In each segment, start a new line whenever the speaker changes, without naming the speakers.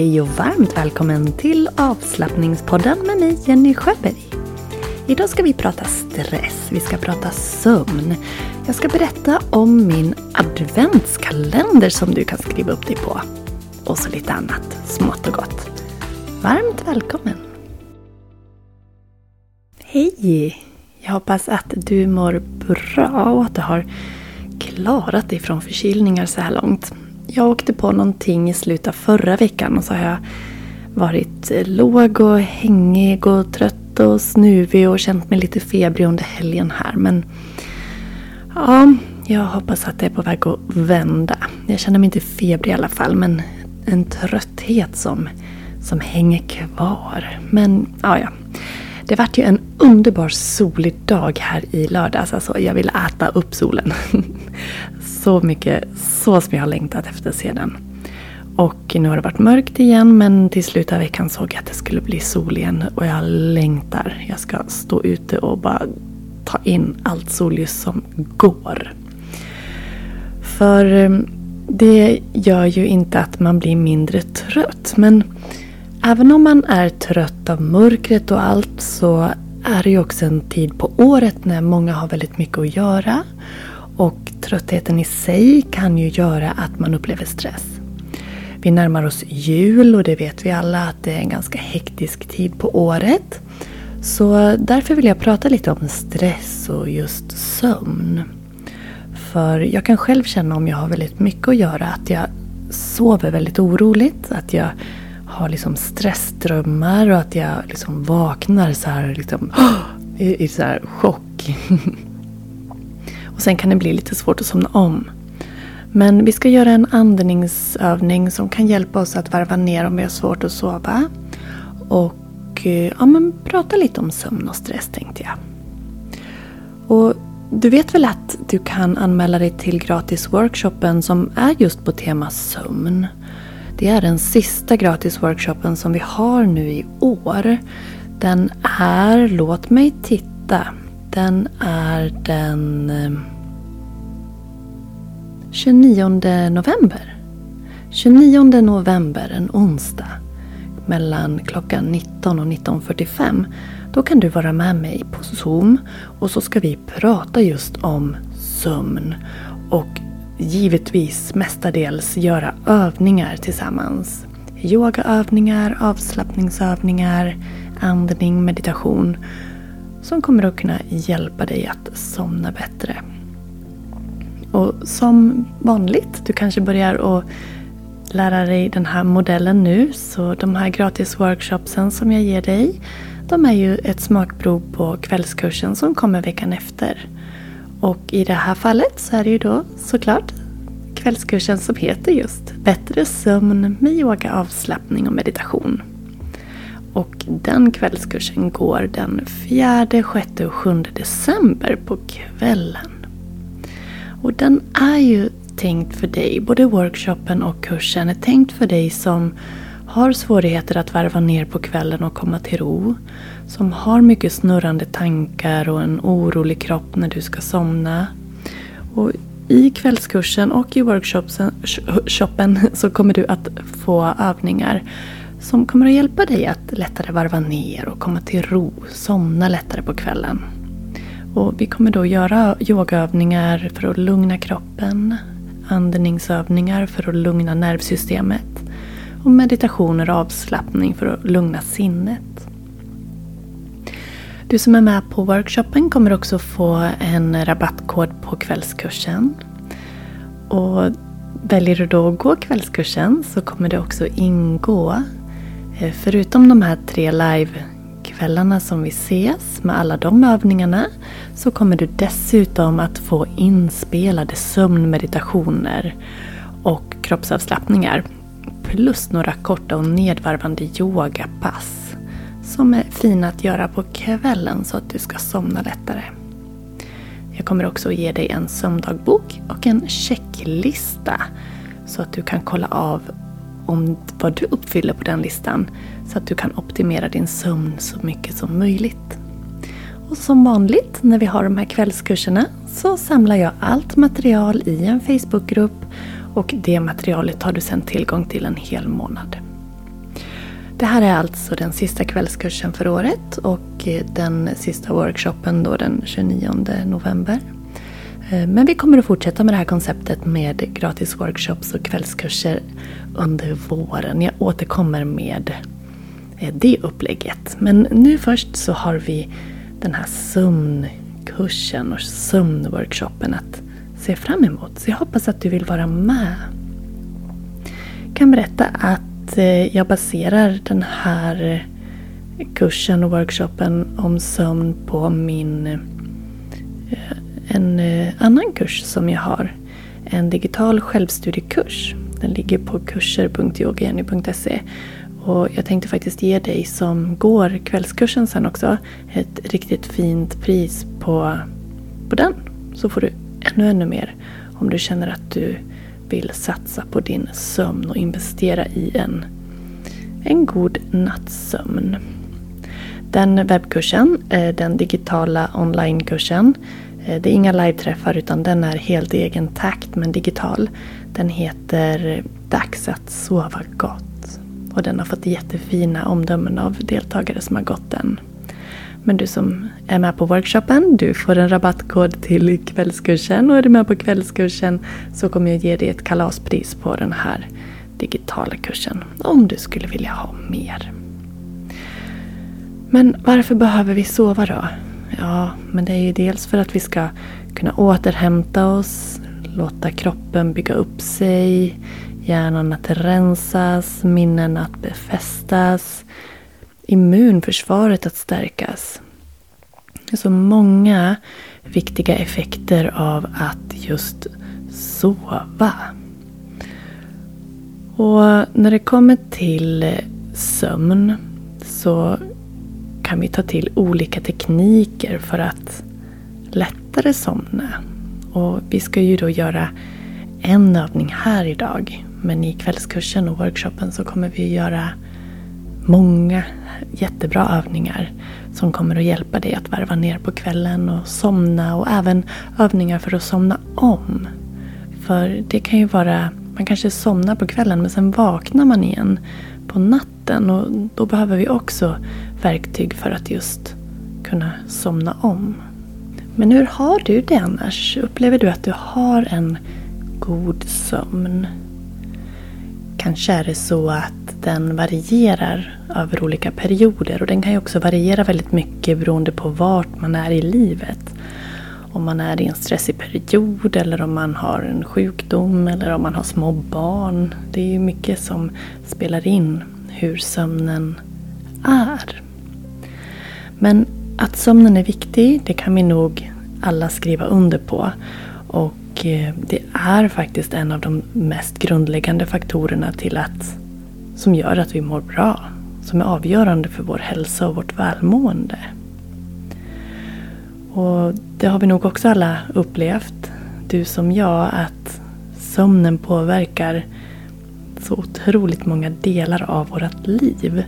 Hej och varmt välkommen till avslappningspodden med mig Jenny Sjöberg. Idag ska vi prata stress, vi ska prata sömn. Jag ska berätta om min adventskalender som du kan skriva upp dig på. Och så lite annat smått och gott. Varmt välkommen! Hej! Jag hoppas att du mår bra och att du har klarat dig från förkylningar så här långt. Jag åkte på någonting i slutet av förra veckan och så har jag varit eh, låg och hängig och trött och snuvig och känt mig lite febrig under helgen här. Men ja, jag hoppas att det är på väg att vända. Jag känner mig inte febrig i alla fall men en trötthet som, som hänger kvar. Men ja, ja. Det vart ju en underbar solig dag här i lördags. Alltså, jag ville äta upp solen. så mycket, så som jag har längtat efter sedan. Och nu har det varit mörkt igen men till slutet av veckan såg jag att det skulle bli sol igen och jag längtar. Jag ska stå ute och bara ta in allt solljus som går. För eh, det gör ju inte att man blir mindre trött men även om man är trött av mörkret och allt så är det ju också en tid på året när många har väldigt mycket att göra och tröttheten i sig kan ju göra att man upplever stress. Vi närmar oss jul och det vet vi alla att det är en ganska hektisk tid på året. Så därför vill jag prata lite om stress och just sömn. För jag kan själv känna om jag har väldigt mycket att göra att jag sover väldigt oroligt. Att jag har liksom stressdrömmar och att jag liksom vaknar så här liksom, i, i så här chock. Och sen kan det bli lite svårt att somna om. Men vi ska göra en andningsövning som kan hjälpa oss att varva ner om vi har svårt att sova. Och eh, ja, men prata lite om sömn och stress tänkte jag. Och du vet väl att du kan anmäla dig till gratisworkshopen som är just på tema sömn. Det är den sista gratisworkshopen som vi har nu i år. Den är, låt mig titta, den är den eh, 29 november. 29 november, en onsdag. Mellan klockan 19 och 19.45. Då kan du vara med mig på Zoom och så ska vi prata just om sömn. Och givetvis mestadels göra övningar tillsammans. Yogaövningar, avslappningsövningar, andning, meditation som kommer att kunna hjälpa dig att somna bättre. Och som vanligt, du kanske börjar att lära dig den här modellen nu. Så de här gratis workshopsen som jag ger dig, de är ju ett smakprov på kvällskursen som kommer veckan efter. Och i det här fallet så är det ju då såklart kvällskursen som heter just Bättre sömn med yoga, avslappning och meditation. Och den kvällskursen går den 4, 6 och 7 december på kvällen. Och den är ju tänkt för dig, både workshopen och kursen är tänkt för dig som har svårigheter att varva ner på kvällen och komma till ro. Som har mycket snurrande tankar och en orolig kropp när du ska somna. Och i kvällskursen och i workshopen så kommer du att få övningar som kommer att hjälpa dig att lättare varva ner och komma till ro, somna lättare på kvällen. Och vi kommer då göra yogaövningar för att lugna kroppen, andningsövningar för att lugna nervsystemet och meditationer och avslappning för att lugna sinnet. Du som är med på workshopen kommer också få en rabattkod på kvällskursen. Och väljer du då att gå kvällskursen så kommer det också ingå eh, förutom de här tre live-kvällarna som vi ses med alla de övningarna så kommer du dessutom att få inspelade sömnmeditationer och kroppsavslappningar. Plus några korta och nedvarvande yogapass som är fina att göra på kvällen så att du ska somna lättare. Jag kommer också att ge dig en sömndagbok och en checklista så att du kan kolla av om vad du uppfyller på den listan så att du kan optimera din sömn så mycket som möjligt. Och som vanligt när vi har de här kvällskurserna så samlar jag allt material i en Facebookgrupp och det materialet har du sedan tillgång till en hel månad. Det här är alltså den sista kvällskursen för året och eh, den sista workshopen då den 29 november. Eh, men vi kommer att fortsätta med det här konceptet med gratis workshops och kvällskurser under våren. Jag återkommer med eh, det upplägget. Men nu först så har vi den här sömnkursen och sömnworkshopen att se fram emot. Så jag hoppas att du vill vara med. Jag kan berätta att Eh, jag baserar den här eh, kursen och workshopen om sömn på min eh, en annan kurs som jag har. En digital självstudiekurs. Den ligger på kurser.yogajenny.se. Och jag tänkte faktiskt ge dig som går kvällskursen sen också ett riktigt fint pris på, på den. Så får du ännu, ännu mer om du känner att du vill satsa på din sömn och investera i en, en god nattsömn. Den webbkursen, eh, den digitala onlinekursen, eh, det är inga live-träffar utan den är helt i egen takt men digital. Den heter Dags att sova gott. Och den har fått jättefina omdömen av deltagare som har gått den. Men du som är med på workshopen, du får en rabattkod till kvällskursen och är du med på kvällskursen så kommer jag ge dig ett kalaspris på den här digitala kursen. Om du skulle vilja ha mer. Men varför behöver vi sova då? Ja, men det är ju dels för att vi ska kunna återhämta oss, låta kroppen bygga upp sig, hjärnan att rensas, minnen att befästas, immunförsvaret att stärkas. Så många viktiga effekter av att just sova. Och när det kommer till sömn så kan vi ta till olika tekniker för att lättare somna. Och vi ska ju då göra en övning här idag. Men i kvällskursen och workshopen så kommer vi göra många jättebra övningar som kommer att hjälpa dig att varva ner på kvällen och somna och även övningar för att somna om. För det kan ju vara, man kanske somnar på kvällen men sen vaknar man igen på natten och då behöver vi också verktyg för att just kunna somna om. Men hur har du det annars? Upplever du att du har en god sömn? Kanske är det så att den varierar över olika perioder och den kan ju också variera väldigt mycket beroende på vart man är i livet. Om man är i en stressig period eller om man har en sjukdom eller om man har små barn. Det är ju mycket som spelar in hur sömnen är. Men att sömnen är viktig, det kan vi nog alla skriva under på. Och eh, det är faktiskt en av de mest grundläggande faktorerna till att, som gör att vi mår bra. Som är avgörande för vår hälsa och vårt välmående. Och det har vi nog också alla upplevt, du som jag, att sömnen påverkar så otroligt många delar av vårt liv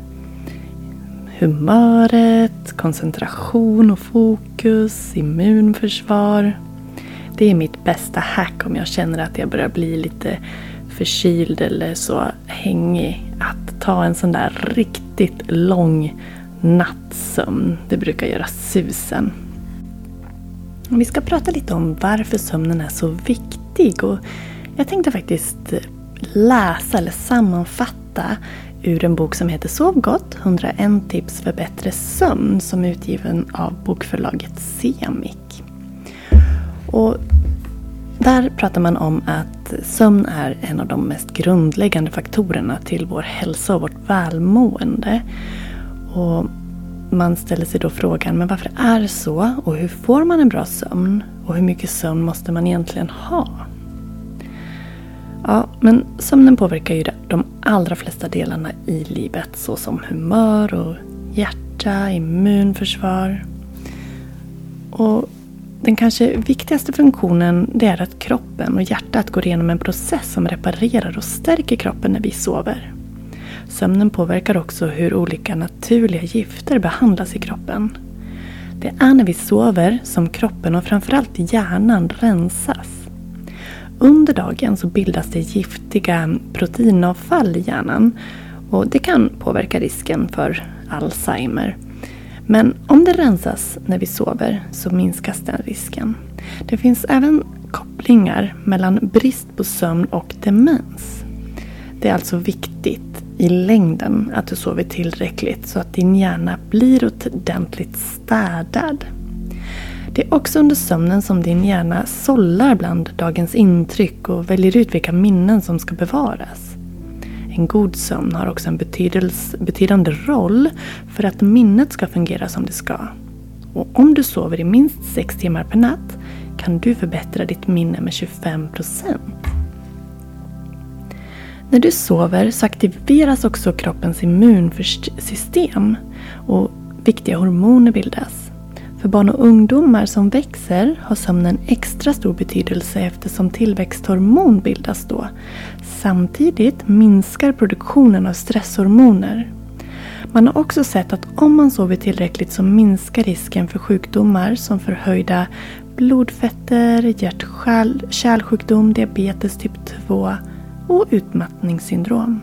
humöret, koncentration och fokus, immunförsvar. Det är mitt bästa hack om jag känner att jag börjar bli lite förkyld eller så hängig. Att ta en sån där riktigt lång nattsömn. Det brukar göra susen. Vi ska prata lite om varför sömnen är så viktig. Och jag tänkte faktiskt läsa eller sammanfatta ur en bok som heter Sov gott 101 tips för bättre sömn som är utgiven av bokförlaget Semik. Och där pratar man om att sömn är en av de mest grundläggande faktorerna till vår hälsa och vårt välmående. Och man ställer sig då frågan, men varför är det så? Och hur får man en bra sömn? Och hur mycket sömn måste man egentligen ha? Ja, men sömnen påverkar ju de allra flesta delarna i livet såsom humör och hjärta, immunförsvar. Och den kanske viktigaste funktionen det är att kroppen och hjärtat går igenom en process som reparerar och stärker kroppen när vi sover. Sömnen påverkar också hur olika naturliga gifter behandlas i kroppen. Det är när vi sover som kroppen och framförallt hjärnan rensas under dagen så bildas det giftiga proteinavfall i hjärnan. Och det kan påverka risken för Alzheimer. Men om det rensas när vi sover så minskas den risken. Det finns även kopplingar mellan brist på sömn och demens. Det är alltså viktigt i längden att du sover tillräckligt så att din hjärna blir ordentligt städad. Det är också under sömnen som din hjärna sållar bland dagens intryck och väljer ut vilka minnen som ska bevaras. En god sömn har också en betydande roll för att minnet ska fungera som det ska. Och om du sover i minst 6 timmar per natt kan du förbättra ditt minne med 25% När du sover så aktiveras också kroppens immunsystem och viktiga hormoner bildas. För barn och ungdomar som växer har sömnen extra stor betydelse eftersom tillväxthormon bildas då. Samtidigt minskar produktionen av stresshormoner. Man har också sett att om man sover tillräckligt så minskar risken för sjukdomar som förhöjda blodfetter, hjärt-kärlsjukdom, diabetes typ 2 och utmattningssyndrom.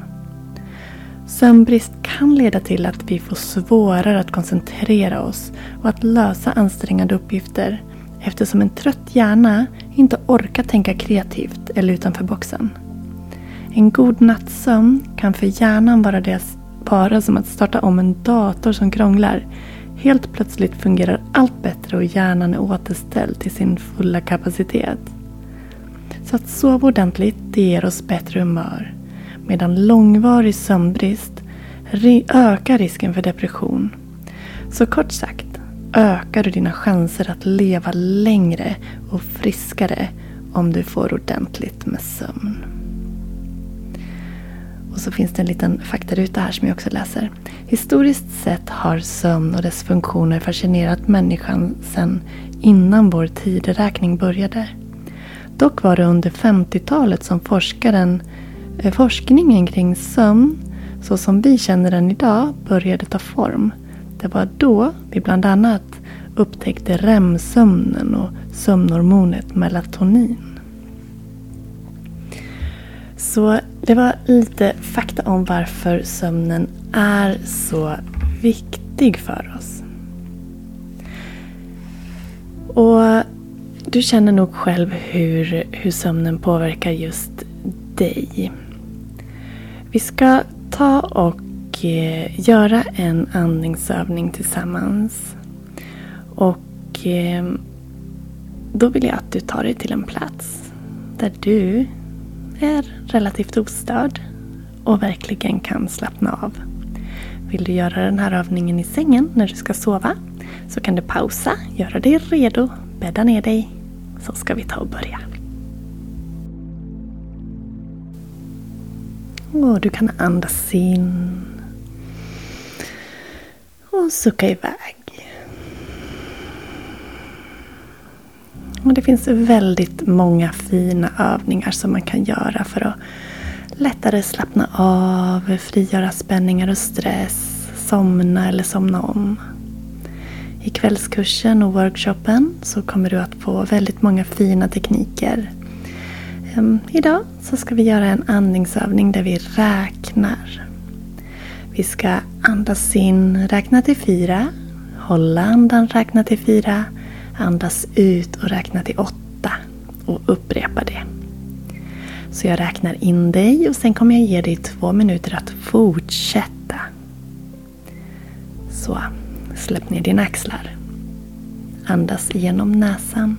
Sömnbrist kan leda till att vi får svårare att koncentrera oss och att lösa ansträngande uppgifter eftersom en trött hjärna inte orkar tänka kreativt eller utanför boxen. En god nattsömn kan för hjärnan vara, det, bara som att starta om en dator som krånglar. Helt plötsligt fungerar allt bättre och hjärnan är återställd till sin fulla kapacitet. Så att sova ordentligt det ger oss bättre humör medan långvarig sömnbrist ökar risken för depression. Så kort sagt ökar du dina chanser att leva längre och friskare om du får ordentligt med sömn. Och så finns det en liten faktaruta här som jag också läser. Historiskt sett har sömn och dess funktioner fascinerat människan sedan innan vår tideräkning började. Dock var det under 50-talet som forskaren Eh, forskningen kring sömn, så som vi känner den idag, började ta form. Det var då vi bland annat upptäckte REM-sömnen och sömnhormonet melatonin. Så det var lite fakta om varför sömnen är så viktig för oss. Och du känner nog själv hur, hur sömnen påverkar just dig. Vi ska ta och eh, göra en andningsövning tillsammans. Och eh, då vill jag att du tar dig till en plats där du är relativt ostörd och verkligen kan slappna av. Vill du göra den här övningen i sängen när du ska sova så kan du pausa, göra dig redo, bädda ner dig så ska vi ta och börja. Och du kan andas in. Och sucka iväg. Och det finns väldigt många fina övningar som man kan göra för att lättare slappna av, frigöra spänningar och stress, somna eller somna om. I kvällskursen och workshopen så kommer du att få väldigt många fina tekniker Ehm, idag så ska vi göra en andningsövning där vi räknar. Vi ska andas in, räkna till fyra. Hålla andan, räkna till fyra. Andas ut och räkna till åtta. Och upprepa det. Så jag räknar in dig och sen kommer jag ge dig två minuter att fortsätta. Så, släpp ner dina axlar. Andas igenom näsan.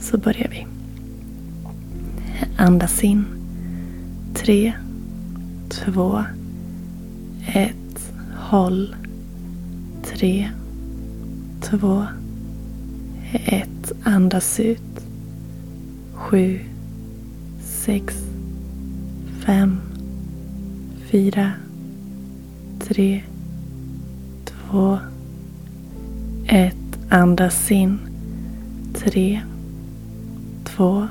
Så börjar vi. Andas in. Tre, två, ett. Håll. Tre, två, ett. Andas ut. Sju, sex, fem, fyra, tre, två, ett. Andas in. Tre, två,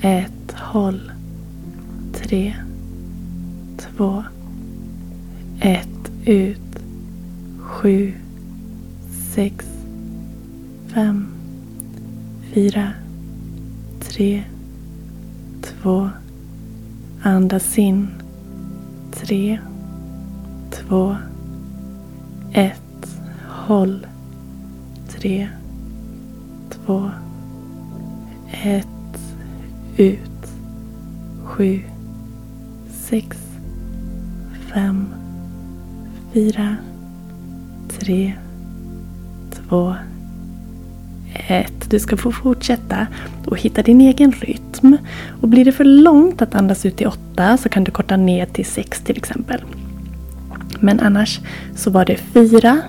ett, håll. Tre, två, ett, ut. Sju, sex, fem, fyra, tre, två. Andas in. tre, två, ett. Håll. Tre, två, ett. Ut. Sju, sex, fem, fyra, tre, två, ett. Du ska få fortsätta och hitta din egen rytm. Och blir det för långt att andas ut i åtta så kan du korta ner till sex till exempel. Men annars så var det fyra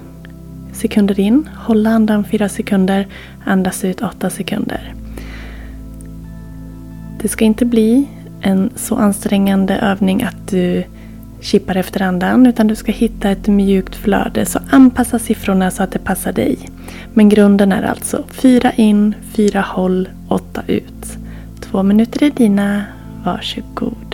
sekunder in, hålla andan fyra sekunder, andas ut åtta sekunder. Det ska inte bli en så ansträngande övning att du kippar efter andan utan du ska hitta ett mjukt flöde. Så anpassa siffrorna så att det passar dig. Men grunden är alltså fyra in, fyra håll, åtta ut. Två minuter är dina. Varsågod.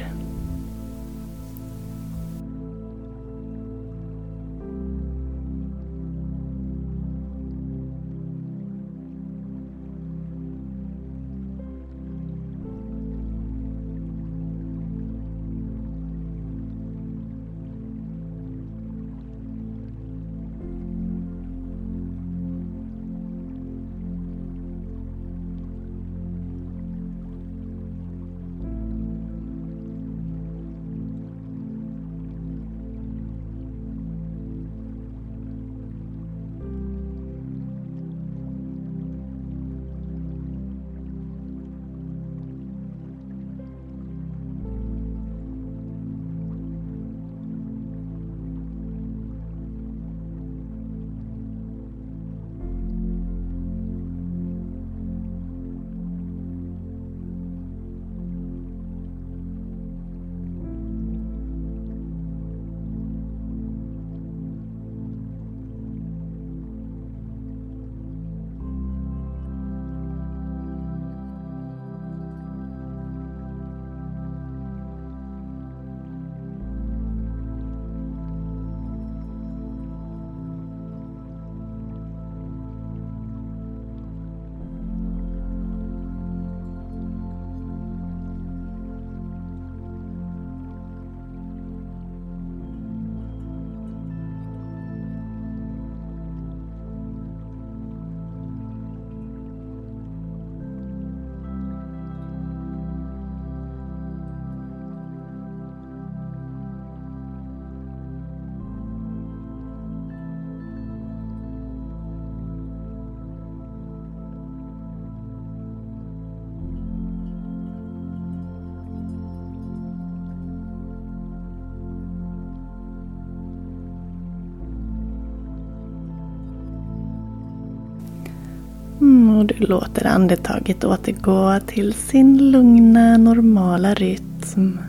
Och du låter andetaget återgå till sin lugna, normala rytm.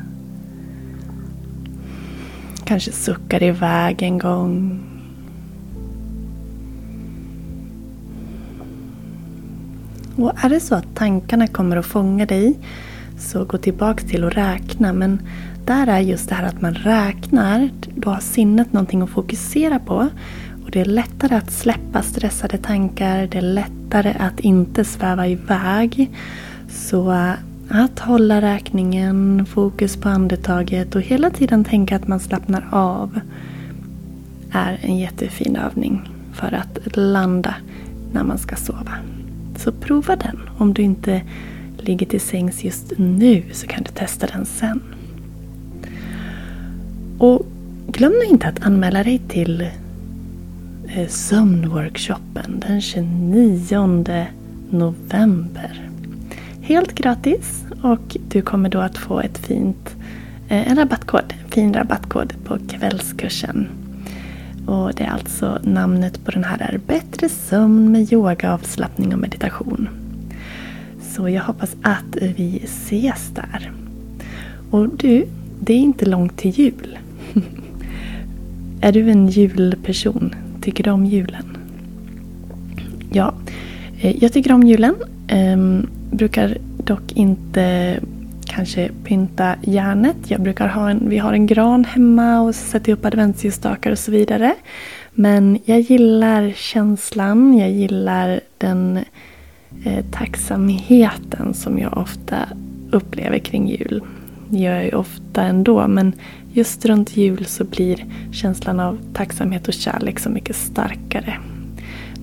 Kanske suckar iväg en gång. Och är det så att tankarna kommer att fånga dig så gå tillbaka till att räkna. Men där är just det här att man räknar. Då har sinnet någonting att fokusera på. Och det är lättare att släppa stressade tankar. Det är lättare att inte sväva iväg. Så äh, att hålla räkningen, fokus på andetaget och hela tiden tänka att man slappnar av är en jättefin övning för att landa när man ska sova. Så prova den. Om du inte ligger till sängs just nu så kan du testa den sen. Och glöm nu inte att anmäla dig till Eh, sömnworkshopen den 29 november. Helt gratis och du kommer då att få ett fint, eh, en rabattkod, en fin rabattkod på kvällskursen. Och det är alltså namnet på den här är Bättre sömn med yoga, avslappning och meditation. Så jag hoppas att vi ses där. Och du, det är inte långt till jul. är du en julperson? Tycker du om julen? Ja, eh, jag tycker om julen. Um, brukar dock inte kanske pynta järnet. Jag brukar ha en, vi har en gran hemma och sätter upp adventsljusstakar och så vidare. Men jag gillar känslan, jag gillar den eh, tacksamheten som jag ofta upplever kring jul. Det gör jag ju ofta ändå men just runt jul så blir känslan av tacksamhet och kärlek så mycket starkare.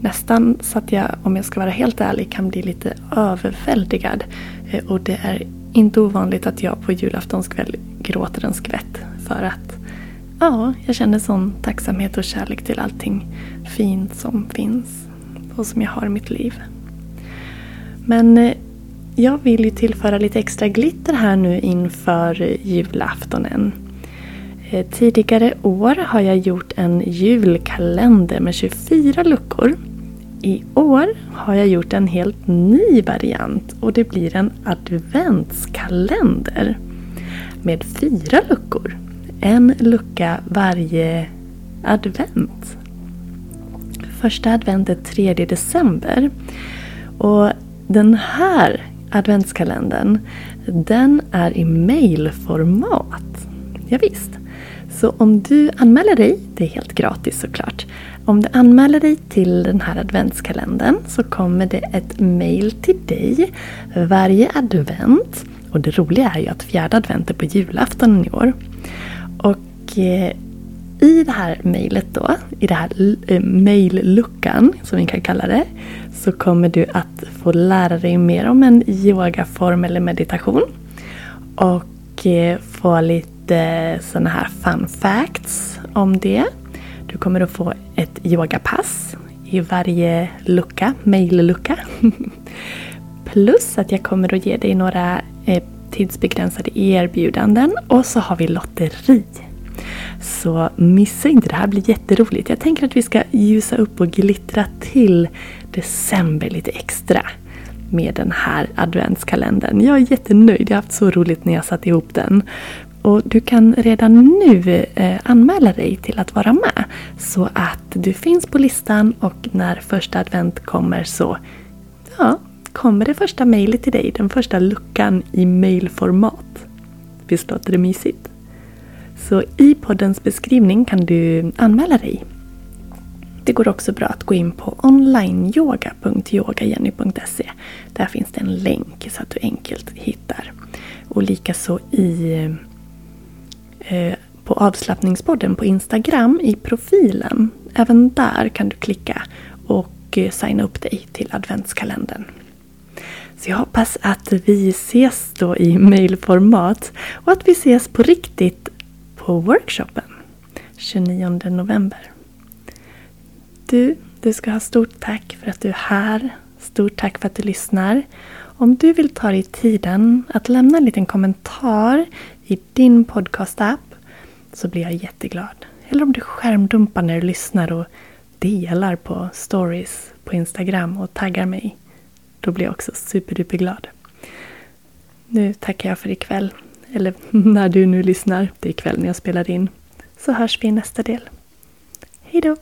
Nästan så att jag, om jag ska vara helt ärlig, kan bli lite överväldigad. Eh, och det är inte ovanligt att jag på julaftonskväll gråter en skvätt. För att ja, jag känner sån tacksamhet och kärlek till allting fint som finns och som jag har i mitt liv. Men eh, jag vill ju tillföra lite extra glitter här nu inför julaftonen. Eh, tidigare år har jag gjort en julkalender med 24 luckor. I år har jag gjort en helt ny variant och det blir en adventskalender med fyra luckor. En lucka varje advent. Första advent är 3 december. Och den här adventskalendern den är i mailformat. Ja, visst. Så om du anmäler dig, det är helt gratis såklart. Om du anmäler dig till den här adventskalendern så kommer det ett mail till dig varje advent. Och det roliga är ju att fjärde advent är på julafton i år. Och eh, i det här mejlet då, i den här eh, mailluckan mejlluckan som vi kan kalla det, så kommer du att få lära dig mer om en yogaform eller meditation. Och eh, få lite sådana här fun facts om det. Du kommer att få ett yogapass i varje lucka, mejllucka. Plus att jag kommer att ge dig några eh, tidsbegränsade erbjudanden och så har vi lotteri. Så missa inte, det här blir jätteroligt. Jag tänker att vi ska ljusa upp och glittra till december lite extra med den här adventskalendern. Jag är jättenöjd, jag har haft så roligt när jag satt ihop den. Och du kan redan nu eh, anmäla dig till att vara med. Så att du finns på listan och när första advent kommer så ja, kommer det första mejlet till dig. Den första luckan i mejlformat. Visst låter det mysigt? Så i poddens beskrivning kan du anmäla dig. Det går också bra att gå in på onlineyoga.yogajenny.se. Där finns det en länk så att du enkelt hittar. Och likaså i eh, Eh, på avslappningspodden på Instagram i profilen. Även där kan du klicka och eh, signa upp dig till adventskalendern. Så jag hoppas att vi ses då i mailformat och att vi ses på riktigt på workshopen 29 november. Du, du ska ha stort tack för att du är här. Stort tack för att du lyssnar. Om du vill ta dig tiden att lämna en liten kommentar i din podcast-app så blir jag jätteglad. Eller om du skärmdumpar när du lyssnar och delar på stories på Instagram och taggar mig. Då blir jag också superduperglad. Nu tackar jag för ikväll. Eller när du nu lyssnar. Det är ikväll när jag spelar in. Så hörs vi i nästa del. Hejdå!